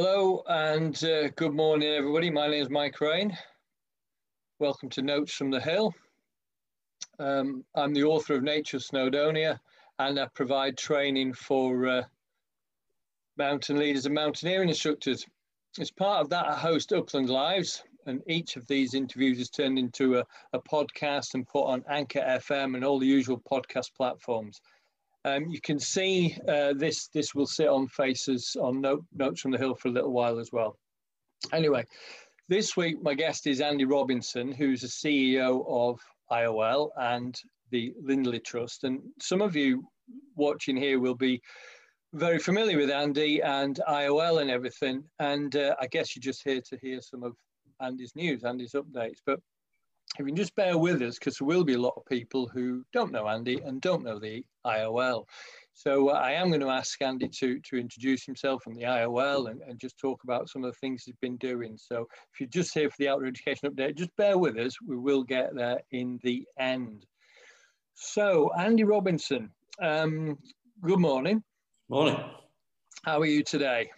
Hello and uh, good morning, everybody. My name is Mike Raine. Welcome to Notes from the Hill. Um, I'm the author of Nature Snowdonia and I provide training for uh, mountain leaders and mountaineering instructors. As part of that, I host Upland Lives, and each of these interviews is turned into a, a podcast and put on Anchor FM and all the usual podcast platforms. Um, you can see uh, this, this will sit on Faces on note, Notes from the Hill for a little while as well. Anyway, this week my guest is Andy Robinson, who's the CEO of IOL and the Lindley Trust. And some of you watching here will be very familiar with Andy and IOL and everything. And uh, I guess you're just here to hear some of Andy's news, Andy's updates. But if you can just bear with us, because there will be a lot of people who don't know Andy and don't know the IOL. So uh, I am going to ask Andy to, to introduce himself and the IOL and, and just talk about some of the things he's been doing. So if you're just here for the outdoor education update, just bear with us. We will get there in the end. So Andy Robinson, um, good morning. Morning. How are you today?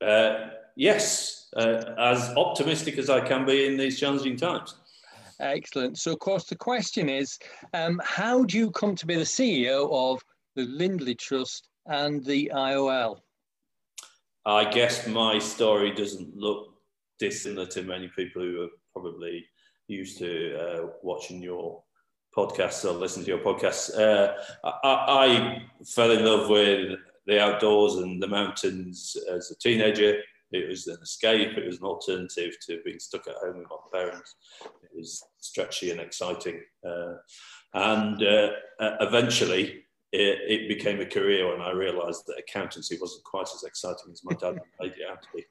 Uh, yes, uh, as optimistic as I can be in these challenging times. Excellent. So, of course, the question is um, how do you come to be the CEO of the Lindley Trust and the IOL? I guess my story doesn't look dissimilar to many people who are probably used to uh, watching your podcasts or listening to your podcasts. Uh, I, I, fell in love with the outdoors and the mountains as a teenager. It was an escape. It was an alternative to being stuck at home with my parents. It was stretchy and exciting. Uh, and uh, eventually, it, it, became a career when I realised that accountancy wasn't quite as exciting as my dad made it out to be.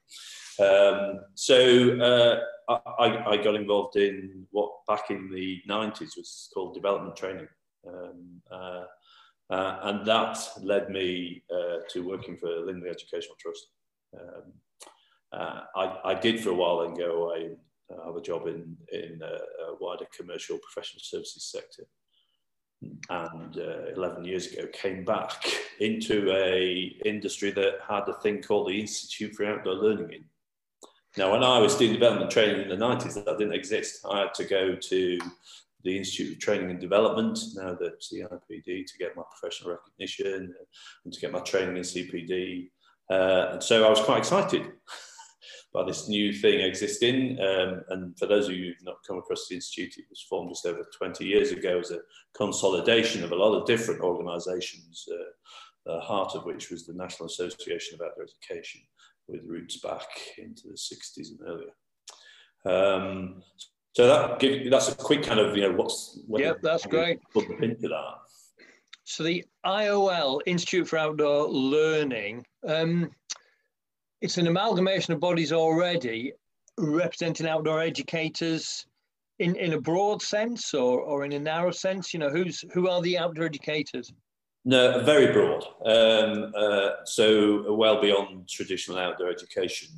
Um, so uh, I, I, got involved in what back in the 90s was called development training. Um, uh, uh, and that led me uh, to working for Lindley Educational Trust. Um, uh, I, I, did for a while then go away uh, have a job in, in a, a wider commercial professional services sector and uh, 11 years ago came back into a industry that had a thing called the Institute for Outdoor Learning in. Now, when I was doing development training in the 90s, that didn't exist. I had to go to the Institute of Training and Development, now the CIPD, to get my professional recognition and to get my training in CPD. Uh, and so I was quite excited by this new thing existing. Um, and for those of you who've not come across the Institute, it was formed just over 20 years ago as a consolidation of a lot of different organisations, uh, the heart of which was the National Association of Outdoor Education, with roots back into the 60s and earlier. Um, so that give, that's a quick kind of you know what's yep that's great into that. So the IOL Institute for Outdoor Learning. Um, it's an amalgamation of bodies already representing outdoor educators in, in a broad sense or, or in a narrow sense? You know, who's who are the outdoor educators? No, very broad. Um, uh, so well beyond traditional outdoor education.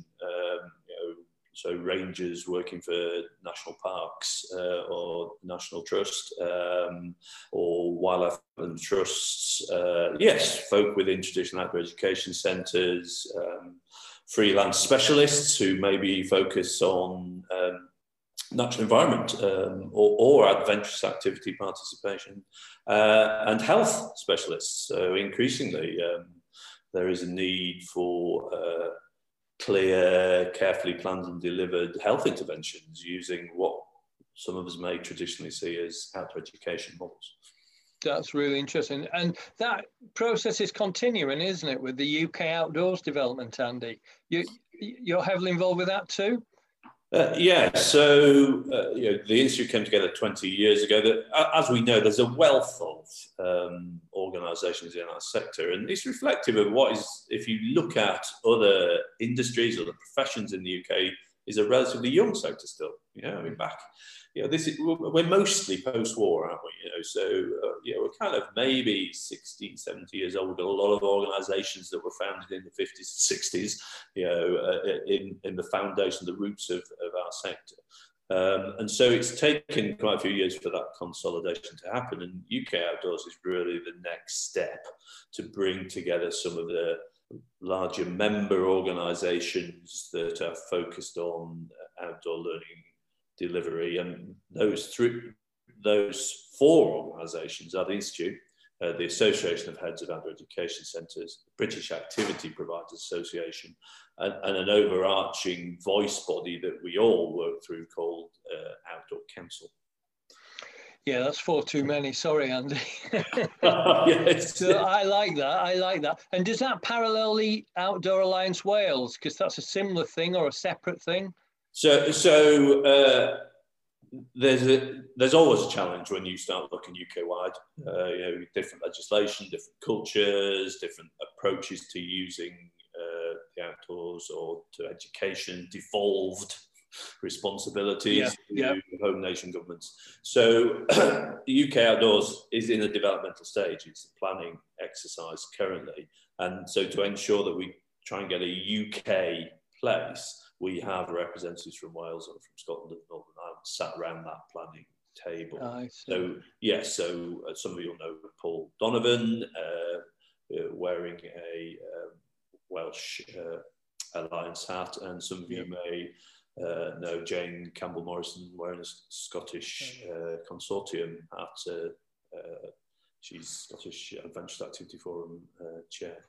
So rangers working for national parks uh, or national trust um, or wildlife and trusts. Uh, yes, folk within traditional outdoor education centres. Um, freelance specialists who maybe focus on um, natural environment um, or, or, adventurous activity participation, uh, and health specialists. So increasingly, um, there is a need for uh, clear, carefully planned and delivered health interventions using what some of us may traditionally see as outdoor education models. That's really interesting. And that process is continuing, isn't it, with the UK outdoors development, Andy? You, you're heavily involved with that too? Uh, yeah, so uh, you know, the institute came together 20 years ago. That, as we know, there's a wealth of um, organisations in our sector, and it's reflective of what is, if you look at other industries or the professions in the UK, is a relatively young sector still. Yeah, I mean, back you know, this is, we're mostly post-war, aren't we? You know, so uh, you know, we're kind of maybe 60, 70 years old. We've got a lot of organisations that were founded in the 50s and 60s, you know, uh, in, in the foundation, the roots of, of our sector. Um, and so it's taken quite a few years for that consolidation to happen. And UK Outdoors is really the next step to bring together some of the larger member organisations that are focused on outdoor learning delivery, and those three, those four organisations are the Institute, uh, the Association of Heads of Outdoor Education Centres, the British Activity Providers Association, and, and, an overarching voice body that we all work through called uh, Outdoor Council. Yeah, that's four too many. Sorry, Andy. yes. So I like that. I like that. And does that parallel the Outdoor Alliance Wales? Because that's a similar thing or a separate thing? So, so uh, there's a, there's always a challenge when you start looking UK wide. Uh, you know, different legislation, different cultures, different approaches to using uh, the outdoors or to education, devolved responsibilities yeah, to yeah. home nation governments. So the UK outdoors is in a developmental stage. It's a planning exercise currently, and so to ensure that we try and get a UK place we have representatives from Wales and from Scotland and Northern Ireland sat around that planning table. Oh, so yes, so uh, some of you will know Paul Donovan uh, uh, wearing a um, Welsh uh, Alliance hat, and some of you may uh, Jane Campbell Morrison wearing a Scottish uh, Consortium hat. she's Scottish Adventure Activity Forum chair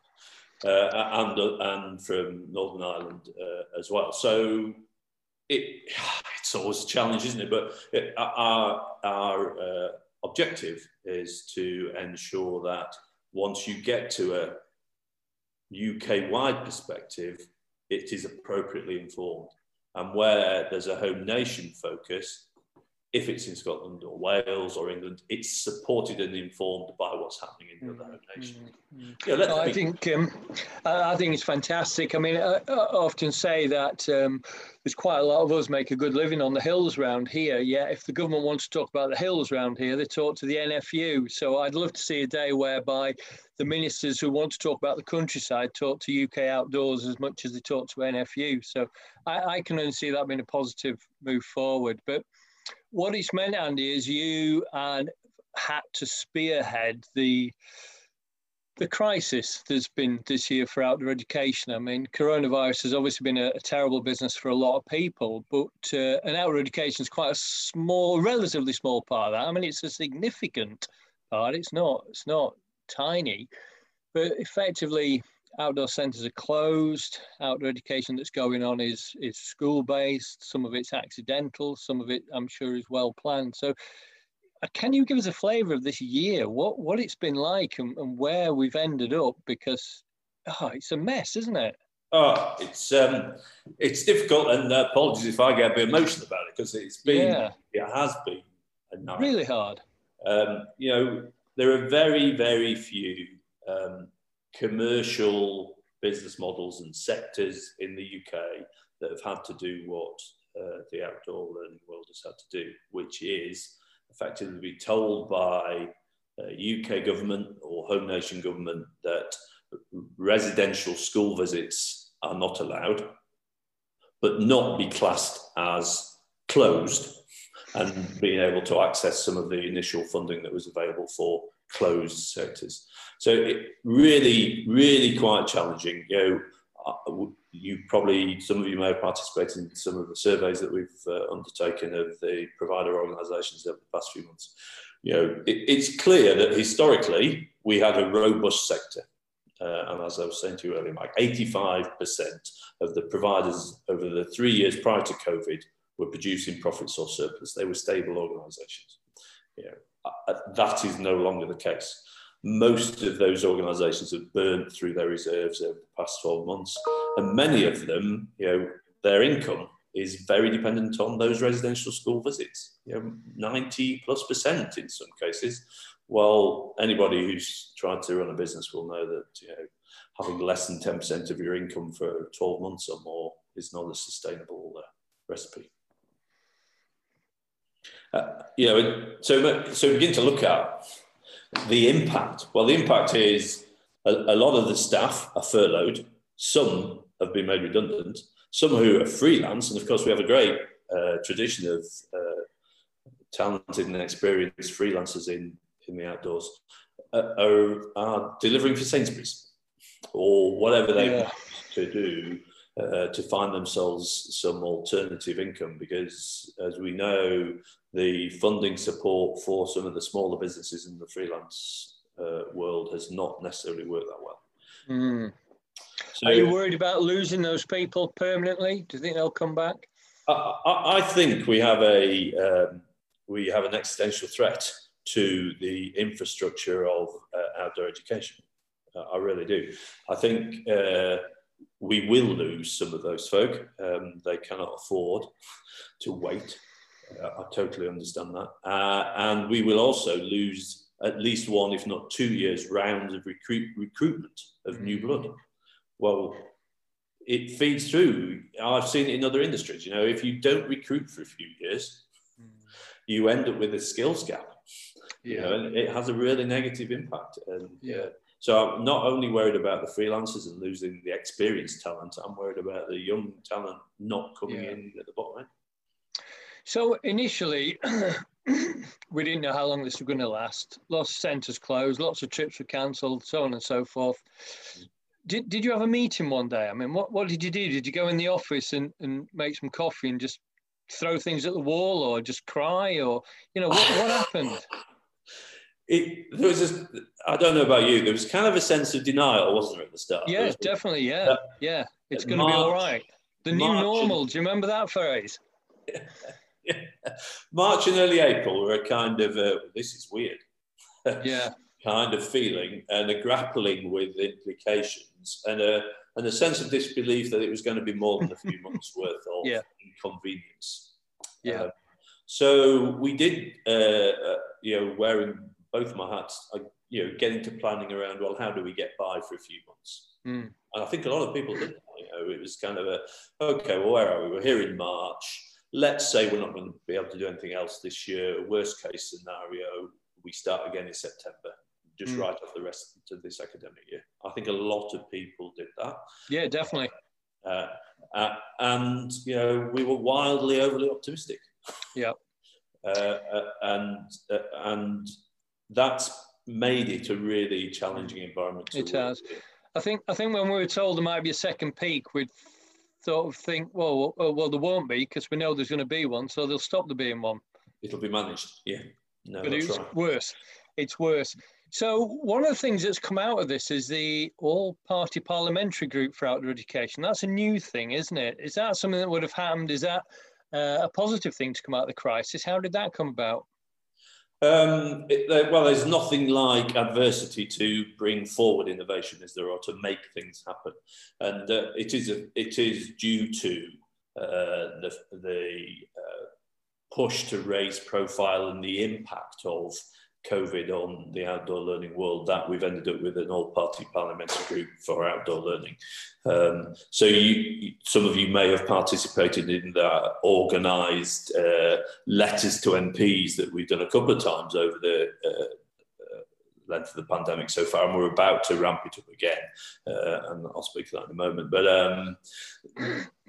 uh, and, and from Northern Ireland uh, as well. So it, it's always a challenge, isn't it? But it, our, our uh, objective is to ensure that once you get to a UK wide perspective, it is appropriately informed. And where there's a home nation focus, if it's in Scotland or Wales or England, it's supported and informed by what's happening in the other home mm, nation. Mm, mm. Yeah, I think um, I think it's fantastic. I mean, I, I often say that um, there's quite a lot of us make a good living on the hills around here. Yeah, if the government wants to talk about the hills around here, they talk to the NFU. So I'd love to see a day whereby the ministers who want to talk about the countryside talk to UK outdoors as much as they talk to NFU. So I, I can only see that being a positive move forward. But what it's meant, Andy, is you and had to spearhead the the crisis there's been this year for outdoor education. I mean, coronavirus has obviously been a, a terrible business for a lot of people, but uh, an outdoor education is quite a small, relatively small part of that. I mean, it's a significant part. It's not. It's not tiny, but effectively, outdoor centres are closed. Outdoor education that's going on is is school based. Some of it's accidental. Some of it, I'm sure, is well planned. So, uh, can you give us a flavour of this year? What what it's been like and, and where we've ended up? Because oh, it's a mess, isn't it? Oh, it's um, it's difficult, and uh, apologies if I get a bit emotional about it because it's been, yeah. it has been really hard. Um, you know, there are very, very few um, commercial business models and sectors in the UK that have had to do what uh, the outdoor learning world has had to do, which is effectively be told by uh, UK government or home nation government that residential school visits are not allowed, but not be classed as closed and being able to access some of the initial funding that was available for closed sectors. So it really, really quite challenging. You know, uh, you probably some of you may have participated in some of the surveys that we've uh, undertaken of the provider organisations over the past few months. You know, it, it's clear that historically we had a robust sector. Uh, and as I was saying to you earlier, Mike, 85% of the providers over the three years prior to COVID were producing profits or surplus. They were stable organisations. You know, that is no longer the case. Most of those organisations have burnt through their reserves over the past 12 months, and many of them, you know, their income is very dependent on those residential school visits. You know, 90 plus percent in some cases. Well, anybody who's tried to run a business will know that you know having less than 10% of your income for 12 months or more is not a sustainable uh, recipe. Uh, you know, so so begin to look at the impact. Well, the impact is a, a, lot of the staff are furloughed. Some have been made redundant. Some who are freelance, and of course, we have a great uh, tradition of uh, talented and experienced freelancers in in the outdoors uh, are, are delivering for Sainsbury's. or whatever they yeah. want to do uh, to find themselves some alternative income because, as we know, the funding support for some of the smaller businesses in the freelance uh, world has not necessarily worked that well. Mm. So, Are you worried about losing those people permanently? Do you think they'll come back? I, I think we have a um, we have an existential threat to the infrastructure of uh, outdoor education. Uh, I really do. I think uh, we will lose some of those folk. Um, they cannot afford to wait. Uh, I totally understand that. Uh, and we will also lose at least one, if not two years, rounds of recruit, recruitment of new blood. Well, it feeds through. I've seen it in other industries. You know, if you don't recruit for a few years, you end up with a skills gap. Yeah. You know, and it has a really negative impact. And yeah. So I'm not only worried about the freelancers and losing the experienced talent, I'm worried about the young talent not coming yeah. in at the bottom end. So initially, we didn't know how long this was going to last. Lots of centres closed, lots of trips were cancelled, so on and so forth. Mm. Did, did you have a meeting one day? I mean, what, what did you do? Did you go in the office and, and make some coffee and just throw things at the wall or just cry or, you know, what, what happened? it there was I don't know about you. There was kind of a sense of denial, wasn't there, at the start? Yeah, definitely. Yeah, uh, yeah. It's going to be all right. The new March normal. Do you remember that phrase? Yeah. March and early April were a kind of uh, this is weird. yeah. kind of feeling and a grappling with implications and a and a sense of disbelief that it was going to be more than a few months worth of yeah. inconvenience. Yeah. Uh, so we did, uh, uh, you know, wearing both my hats, I, you know, get into planning around, well, how do we get by for a few months? Mm. And I think a lot of people did. You know, it was kind of a, okay, well, where are we? We're here in March. Let's say we're not going to be able to do anything else this year. Worst case scenario, we start again in September, just mm. right off the rest of this academic year. I think a lot of people did that. Yeah, definitely. Uh, uh, and you know, we were wildly overly optimistic. Yeah. Uh, uh and uh, and that's made it a really challenging environment. it has. I think I think when we were told there might be a second peak, we'd sort of think, well, well, well there won't be because we know there's going to be one, so they'll stop there being one. It'll be managed, yeah. No, but it's right. worse. It's worse. So one of the things that's come out of this is the all-party parliamentary group for outdoor education. That's a new thing, isn't it? Is that something that would have happened? Is that uh, a positive thing to come out of the crisis? How did that come about? Um, it, well, there's nothing like adversity to bring forward innovation, as there, are to make things happen, and uh, it is a, it is due to uh, the the uh, push to raise profile and the impact of COVID on the outdoor learning world that we've ended up with an all-party parliamentary group for outdoor learning. Um, so you, some of you may have participated in the organised uh, letters to MPs that we've done a couple of times over the uh, length of the pandemic so far, and we're about to ramp it up again. Uh, and I'll speak to that in a moment. But um,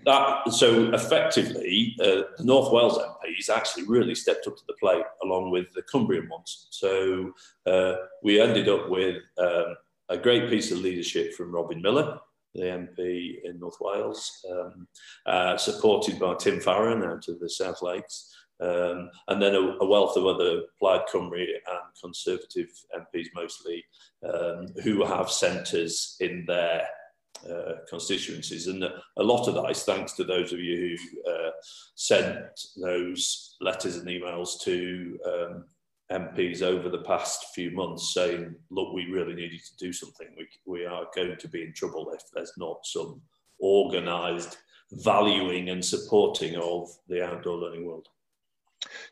that so effectively, uh, the North Wales MPs actually really stepped up to the plate along with the Cumbrian ones. So uh, we ended up with um, a great piece of leadership from Robin Millar. The MP in North Wales, um, uh, supported by Tim Farron out of the South Lakes, um, and then a, a, wealth of other Plaid Cymru and Conservative MPs mostly, um, who have centres in their uh, constituencies. And a lot of that is thanks to those of you who uh, sent those letters and emails to um, MPs over the past few months saying, look, we really needed to do something. We, we are going to be in trouble if there's not some organised valuing and supporting of the outdoor learning world.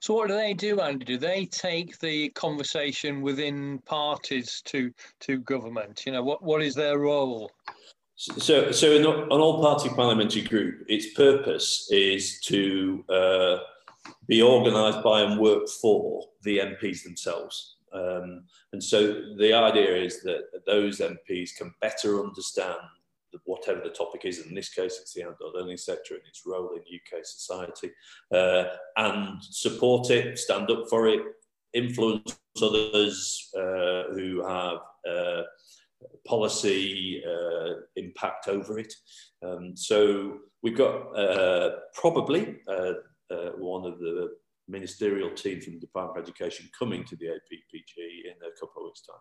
So what do they do, Andy? Do they take the conversation within parties to to government? You know, what, what is their role? So, so an, an all-party parliamentary group, its purpose is to uh, be organised by and work for the MPs themselves. Um, and so the idea is that those MPs can better understand whatever the topic is. In this case, it's the outdoor learning sector and its role in UK society, uh, and support it, stand up for it, influence others uh, who have uh, policy uh, impact over it. Um, so we've got uh, probably uh, one of the ministerial team from the Department of Education coming to the APPG in a couple of weeks' time.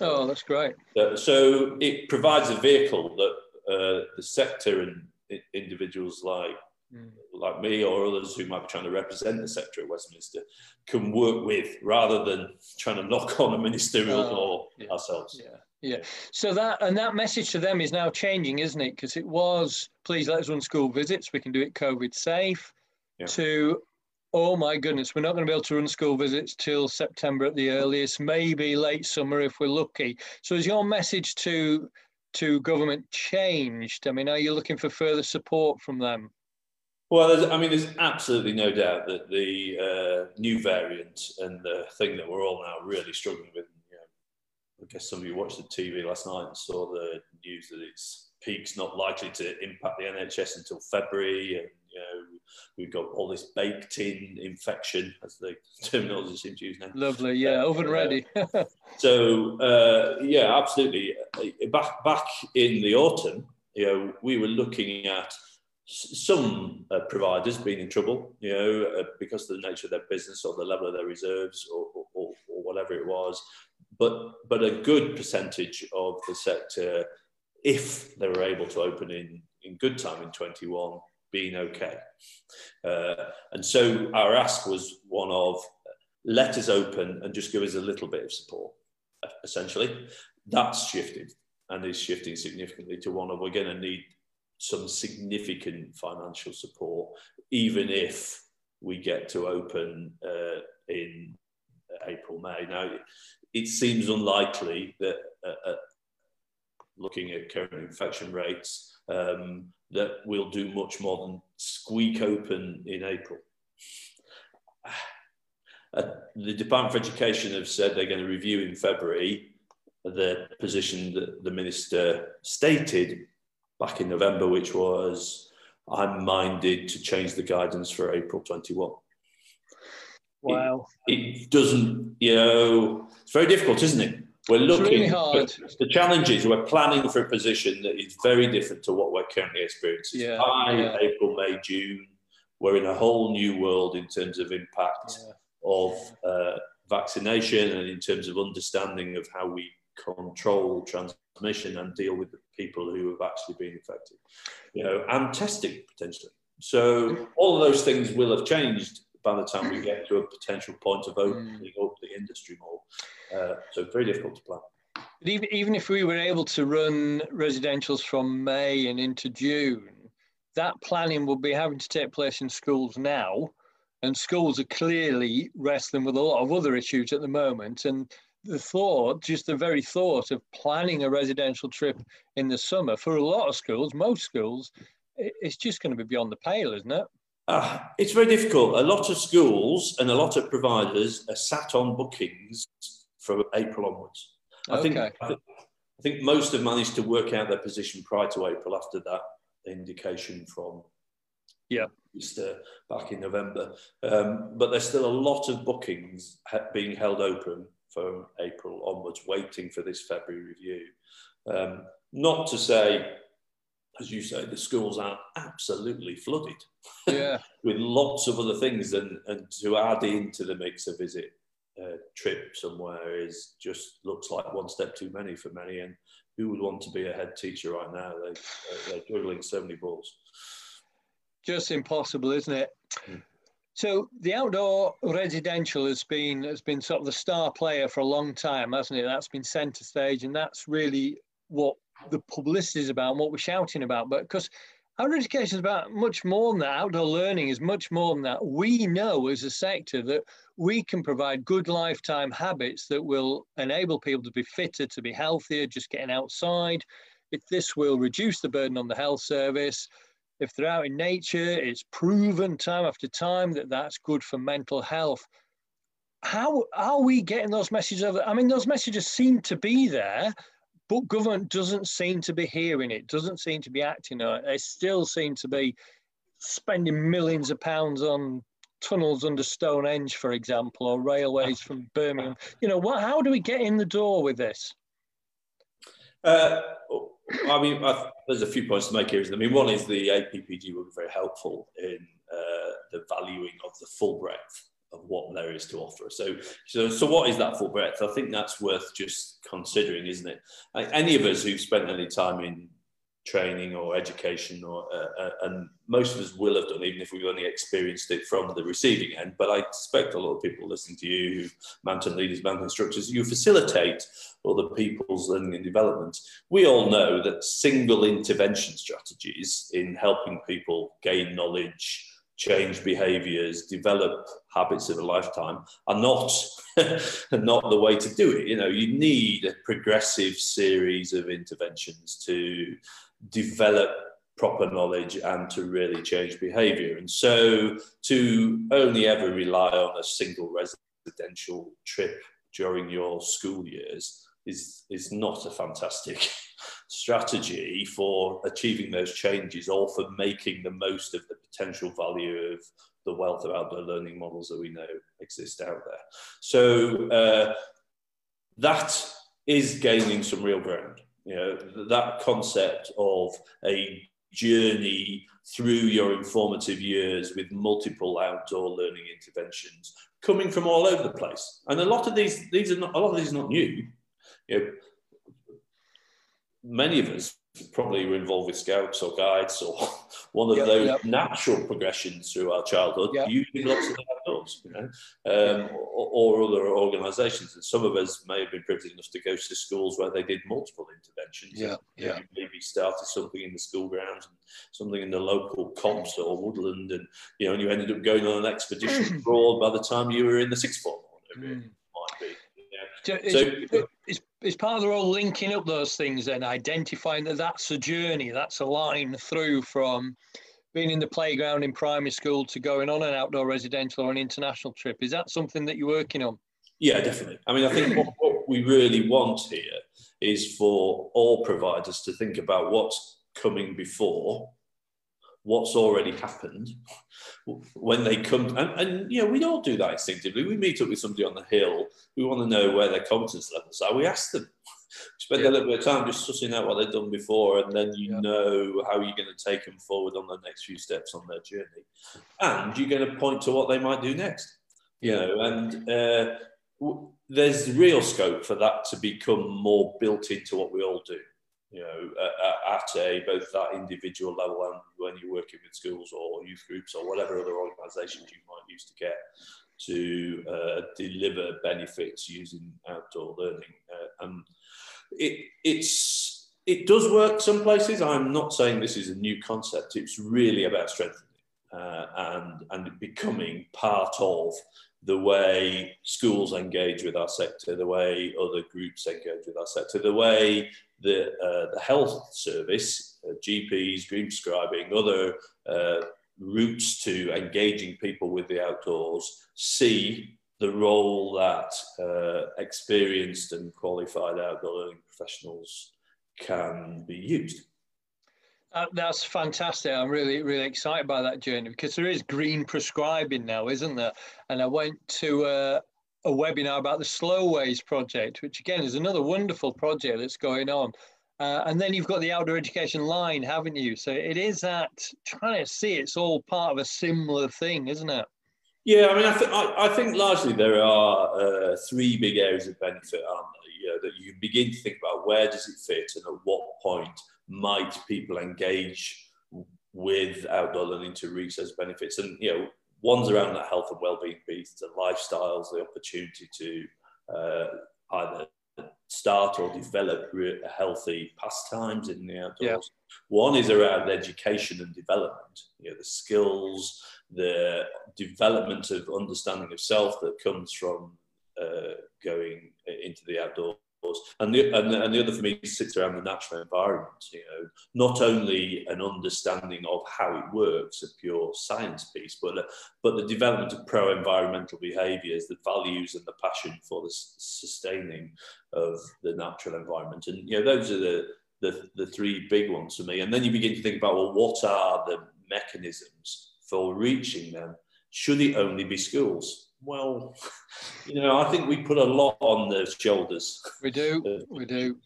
Oh, that's great. Uh, so it provides a vehicle that uh, the sector and individuals like mm. like me or others who might be trying to represent the sector at Westminster can work with rather than trying to knock on a ministerial oh, door yeah. ourselves. Yeah. Yeah. So that and that message to them is now changing, isn't it? Because it was please let us run school visits. We can do it COVID safe. Yeah. To oh my goodness, we're not going to be able to run school visits till September at the earliest, maybe late summer if we're lucky. So is your message to to government changed? I mean, are you looking for further support from them? Well, I mean, there's absolutely no doubt that the uh, new variant and the thing that we're all now really struggling with I guess some of you watched the TV last night and saw the news that its peak's not likely to impact the NHS until February, and you know we've got all this baked in infection, as the terminology seems to use now. Lovely, yeah, oven ready. so uh, yeah, absolutely. Back back in the autumn, you know, we were looking at some uh, providers being in trouble, you know, uh, because of the nature of their business or the level of their reserves or, or, or whatever it was but but a good percentage of the sector, if they were able to open in in good time in 21, being okay. Uh, and so our ask was one of let us open and just give us a little bit of support, essentially. That's shifted and is shifting significantly to one of we're going to need some significant financial support, even if we get to open uh, in April, May. Now, it seems unlikely that uh, uh, looking at current infection rates, um, that we'll do much more than squeak open in April. Uh, the Department for Education have said they're going to review in February the position that the minister stated back in November, which was I'm minded to change the guidance for April 21. Wow. It, it, doesn't, you know, it's very difficult, isn't it? We're looking, really hard. the challenge is we're planning for a position that is very different to what we're currently experiencing. Yeah, By yeah. April, May, June, we're in a whole new world in terms of impact yeah. of uh, vaccination and in terms of understanding of how we control transmission and deal with the people who have actually been affected, you know, and testing potentially. So all of those things will have changed by the time we get to a potential point of opening mm. up the industry more. Uh, so very difficult to plan. But even, even if we were able to run residentials from May and into June, that planning will be having to take place in schools now. And schools are clearly wrestling with a lot of other issues at the moment. And the thought, just the very thought of planning a residential trip in the summer for a lot of schools, most schools, it's just going to be beyond the pale, isn't it? Uh, it's very difficult. A lot of schools and a lot of providers are sat on bookings from April onwards. I, okay. think, I, think, I think most have managed to work out their position prior to April after that indication from yeah. Easter back in November. Um, but there's still a lot of bookings being held open from April onwards, waiting for this February review. Um, not to say as you say, the schools are absolutely flooded yeah. with lots of other things. And, and to add into the mix a visit uh, trip somewhere is just looks like one step too many for many. And who would want to be a head teacher right now? They, they're juggling so many balls. Just impossible, isn't it? Mm. So the outdoor residential has been has been sort of the star player for a long time, hasn't it? That's been centre stage, and that's really what the publicity is about and what we're shouting about. But because our education is about much more than that, outdoor learning is much more than that. We know as a sector that we can provide good lifetime habits that will enable people to be fitter, to be healthier, just getting outside. If this will reduce the burden on the health service, if they're out in nature, it's proven time after time that that's good for mental health. How are we getting those messages over? I mean, those messages seem to be there, but government doesn't seem to be hearing it, doesn't seem to be acting on it. They still seem to be spending millions of pounds on tunnels under Stonehenge, for example, or railways from Birmingham. You know, what? How do we get in the door with this? Uh, I mean, I, there's a few points to make here. I mean, one is the APPG will be very helpful in uh, the valuing of the full breadth of what there is to offer. So, so, so what is that full breadth? I think that's worth just considering, isn't it? Any of us who've spent any time in training or education, or uh, uh, and most of us will have done, even if we've only experienced it from the receiving end. But I expect a lot of people listening to you, mountain leaders, mountain instructors, you facilitate other people's learning and development. We all know that single intervention strategies in helping people gain knowledge change behaviors, develop habits of a lifetime are not not the way to do it. You know, you need a progressive series of interventions to develop proper knowledge and to really change behavior. And so to only ever rely on a single residential trip during your school years is, is not a fantastic strategy for achieving those changes or for making the most of the potential value of the wealth of outdoor learning models that we know exist out there. So uh, that is gaining some real ground. You know, that concept of a journey through your informative years with multiple outdoor learning interventions coming from all over the place. And a lot of these, these are not, a lot of these are not new. You know, many of us probably were involved with scouts or guides or one of yep, those yep. natural progressions through our childhood yep. using lots of outdoors, you know, um, or, or, other organisations. And some of us may have been privileged enough to go to schools where they did multiple interventions. Yeah, yeah. maybe started something in the school grounds and something in the local copse or woodland, and you know, and you ended up going on an expedition abroad by the time you were in the sixth form. Whatever mm. it might be. So, so it's, it's part of the role linking up those things and identifying that that's a journey, that's a line through from being in the playground in primary school to going on an outdoor residential or an international trip. Is that something that you're working on? Yeah, definitely. I mean, I think what, what we really want here is for all providers to think about what's coming before what's already happened when they come. And, and you know we all do that instinctively. We meet up with somebody on the hill. We want to know where their competence levels are. We ask them. Spend yeah. a little bit of time just sussing out what they've done before and then you yeah. know how you're going to take them forward on the next few steps on their journey. And you're going to point to what they might do next. You know and uh, w- there's real scope for that to become more built into what we all do you know, at, a both that individual level and when you're working with schools or youth groups or whatever other organisations you might use to get to uh, deliver benefits using outdoor learning. Uh, and it, it's it does work some places. I'm not saying this is a new concept. It's really about strengthening uh, and and becoming part of the way schools engage with our sector, the way other groups engage with our sector, the way the, uh, the health service, uh, GPs, green prescribing, other uh, routes to engaging people with the outdoors see the role that uh, experienced and qualified outdoor learning professionals can be used. Uh, that's fantastic. I'm really, really excited by that journey because there is green prescribing now, isn't there? And I went to a, a webinar about the Slow Ways project, which again is another wonderful project that's going on. Uh, and then you've got the outdoor education line, haven't you? So it is that trying to see it's all part of a similar thing, isn't it? Yeah, I mean, I, th- I, I think largely there are uh, three big areas of benefit, aren't there? You know, that you begin to think about where does it fit and at what point might people engage with outdoor learning to reach those benefits? And you know, one's around that health and well-being piece, the lifestyles, the opportunity to uh, either start or develop healthy pastimes in the outdoors. Yeah. One is around education and development, you know, the skills, the development of understanding of self that comes from uh, going into the outdoors and the, and the, and the other for me sits around the natural environment. You know, not only an understanding of how it works, a pure science piece, but but the development of pro-environmental behaviours, the values and the passion for the sustaining of the natural environment. And you know, those are the the, the three big ones for me. And then you begin to think about well, what are the mechanisms for reaching them? Should it only be schools? Well, you know, I think we put a lot on the shoulders. We do, we do.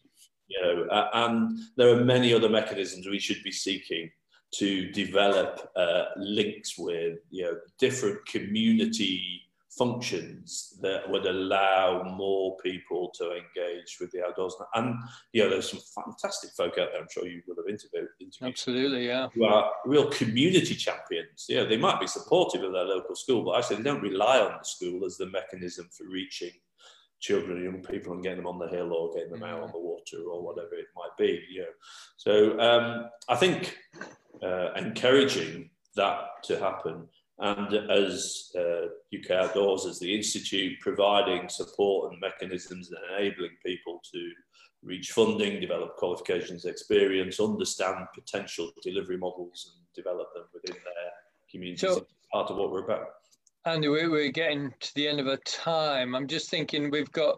You know, uh, and there are many other mechanisms we should be seeking to develop uh, links with you know different community functions that would allow more people to engage with the outdoors. And you know, there's some fantastic folk out there. I'm sure you will have interviewed. interviewed Absolutely, yeah. Who are real community champions. You know, they might be supportive of their local school, but actually they don't rely on the school as the mechanism for reaching children and young people and getting them on the hill or getting them out on the water or whatever it might be. You know, so um, I think uh, encouraging that to happen and as uh, UK Outdoors, as the Institute, providing support and mechanisms and enabling people to reach funding, develop qualifications experience, understand potential delivery models and develop them within their communities. So, part of what we're about. Andy, we're getting to the end of our time. I'm just thinking we've got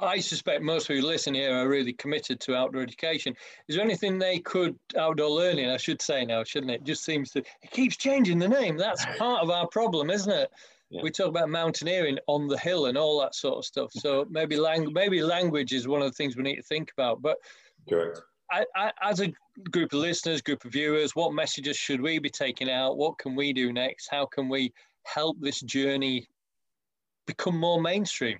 I suspect most of you listen here are really committed to outdoor education. Is there anything they could outdoor learning? I should say now, shouldn't it? it just seems to it keeps changing the name. That's part of our problem, isn't it? Yeah. We talk about mountaineering on the hill and all that sort of stuff. So maybe lang- maybe language is one of the things we need to think about. But correct. I, I, as a group of listeners, group of viewers, what messages should we be taking out? What can we do next? How can we help this journey become more mainstream?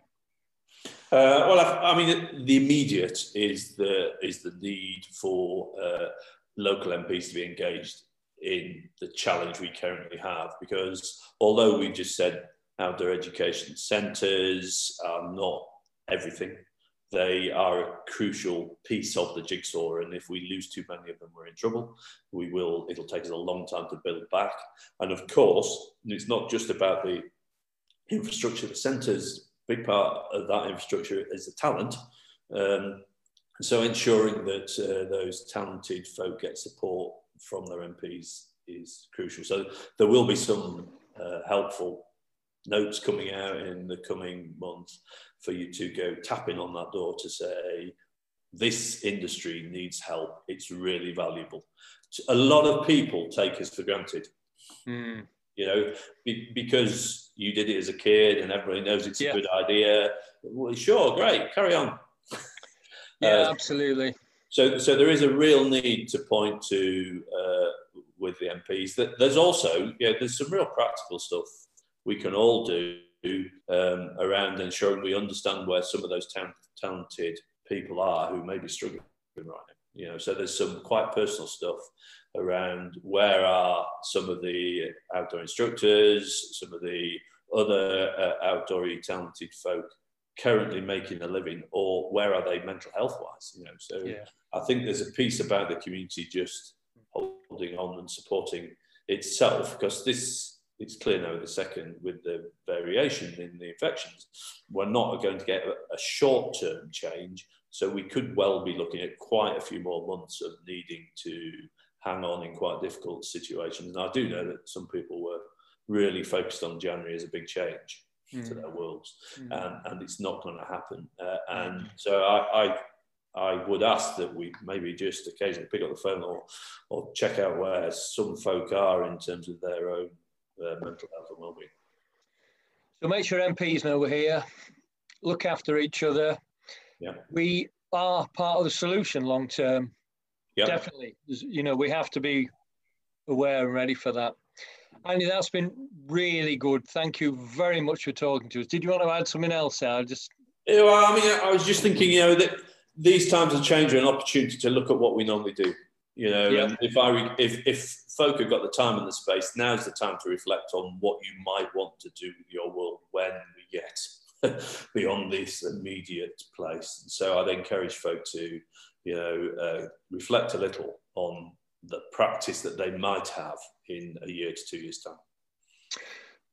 Uh, well, I, I, mean, the immediate is the is the need for uh, local MPs to be engaged in the challenge we currently have, because although we just said outdoor education centres are not everything, they are a crucial piece of the jigsaw, and if we lose too many of them, we're in trouble. We will. It'll take us a long time to build back, and of course, it's not just about the infrastructure. The centres big part of that infrastructure is the talent. Um, so ensuring that uh, those talented folk get support from their MPs is crucial. So there will be some uh, helpful notes coming out in the coming months for you to go tapping on that door to say, this industry needs help. It's really valuable. A lot of people take us for granted. Mm you know, be, because you did it as a kid and everybody knows it's yeah. a good idea. Well, sure, great, carry on. yeah, uh, absolutely. So, so there is a real need to point to uh, with the MPs that there's also, yeah, there's some real practical stuff we can all do um, around ensuring we understand where some of those ta- talented people are who may be struggling right now. You know, so there's some quite personal stuff around where are some of the outdoor instructors, some of the other uh, outdoory talented folk currently making a living, or where are they mental health wise? You know, so yeah. I think there's a piece about the community just holding on and supporting itself because this it's clear now the second with the variation in the infections, we're not going to get a, a short term change. So we could well be looking at quite a few more months of needing to hang on in quite difficult situations. And I do know that some people were really focused on January as a big change mm. to their worlds, mm. and, and it's not going to happen. Uh, and mm. so I, I, I would ask that we maybe just occasionally pick up the phone or, or check out where some folk are in terms of their own uh, mental health and well-being. So make sure MPs know we're here. Look after each other. Yeah. We are part of the solution long term. Yep. Definitely. You know, we have to be aware and ready for that. Andy, that's been really good. Thank you very much for talking to us. Did you want to add something else? I just. Yeah, well, I mean, I was just thinking, you know, that these times of change are an opportunity to look at what we normally do. You know, yeah. and if I if if folk have got the time and the space, now's the time to reflect on what you might want to do with your world when we get beyond this immediate place. And so I'd encourage folk to you know, uh, reflect a little on the practice that they might have in a year to two years' time.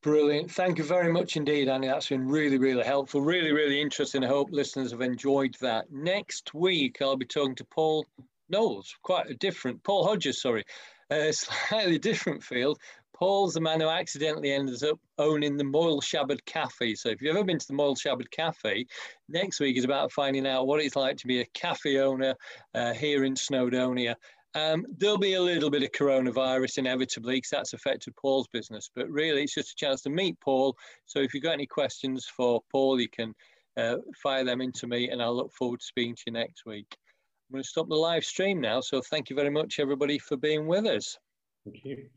Brilliant. Thank you very much indeed, Andy. That's been really, really helpful. Really, really interesting. I hope listeners have enjoyed that. Next week, I'll be talking to Paul Knowles, quite a different, Paul Hodges, sorry, a slightly different field. Paul's the man who accidentally ended up owning the Moel Siabod Cafe. So if you've ever been to the Moel Siabod Cafe, next week is about finding out what it's like to be a cafe owner uh, here in Snowdonia. Um, there'll be a little bit of coronavirus inevitably because that's affected Paul's business, but really it's just a chance to meet Paul. So if you've got any questions for Paul, you can uh, fire them into me and I'll look forward to speaking to you next week. I'm going to stop the live stream now. So thank you very much, everybody, for being with us. Thank you.